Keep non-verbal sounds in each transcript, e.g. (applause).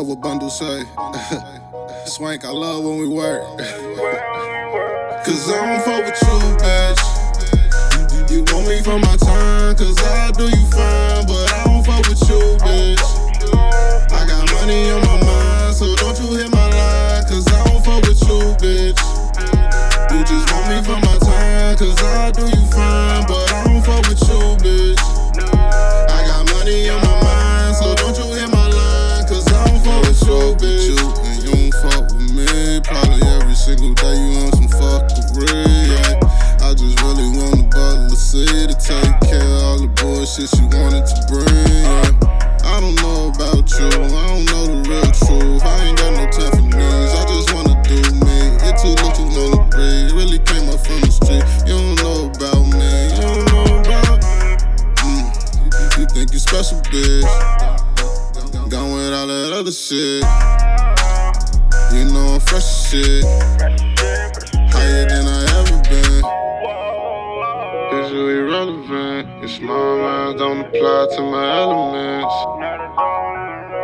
What would bundle say? (laughs) Swank, I love when we work. (laughs) Cause I don't fuck with you, bitch. You want me for my time, cause I other shit. You know I'm fresh shit. Higher than I ever been. Cause you irrelevant. Your small lines don't apply to my elements.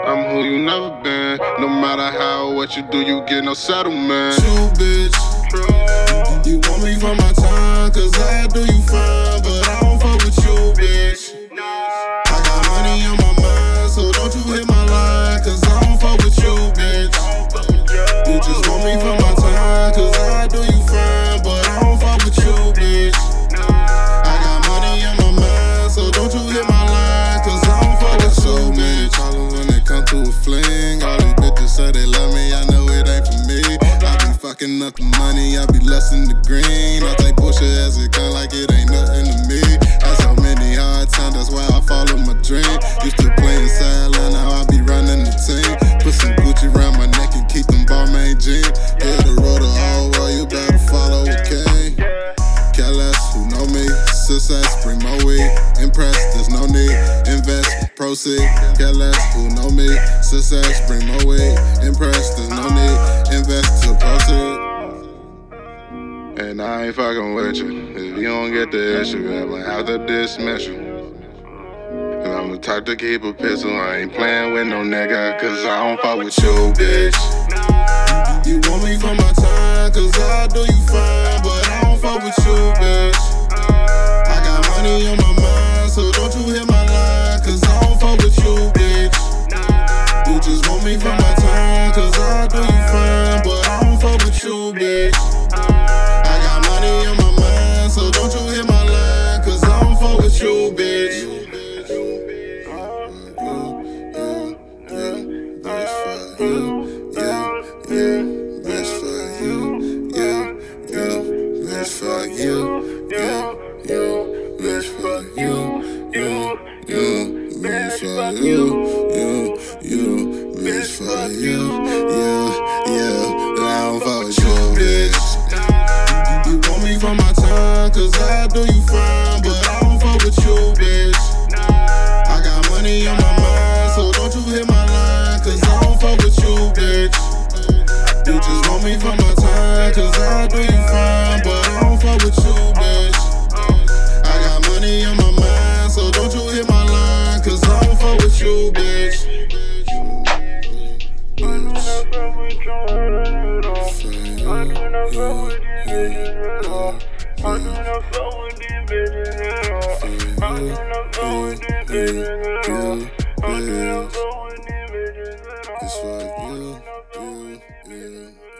I'm who you never been. No matter how or what you do, you get no settlement. You bitch. You want me for my time, I up the money, I be less in the green. I take bullshit as it come like it ain't nothing to me. Had so many hard times, that's why I follow my dream. Used to play in sideline, now I be running the team. Put some Gucci around my neck and keep them Balmain jeans. Hit the road to all well, you better follow a king. Careless, who know me? Success, bring my weed. Impressed, there's no need. Invest, proceed. Careless, who know me? Success, bring my weed. Impressed, there's no need. Invest I ain't fucking with you. If you don't get the issue, I'm have to dismiss you. Cause I'm the type to keep a pistol. I ain't playing with no nigga, cause I don't fuck with you, bitch. You want me for my time, cause I do you fine, For you yeah, yeah, bitch for you. You you bitch for you, yeah, yeah, I don't fuck with you, bitch. You want me for my time, cause I do you fine, but I don't fuck with you, bitch. I got money on my mind, so don't you hit my line, cause I don't fuck with you, bitch. You just want me for my time, cause I do you fine, It's for you, you, you.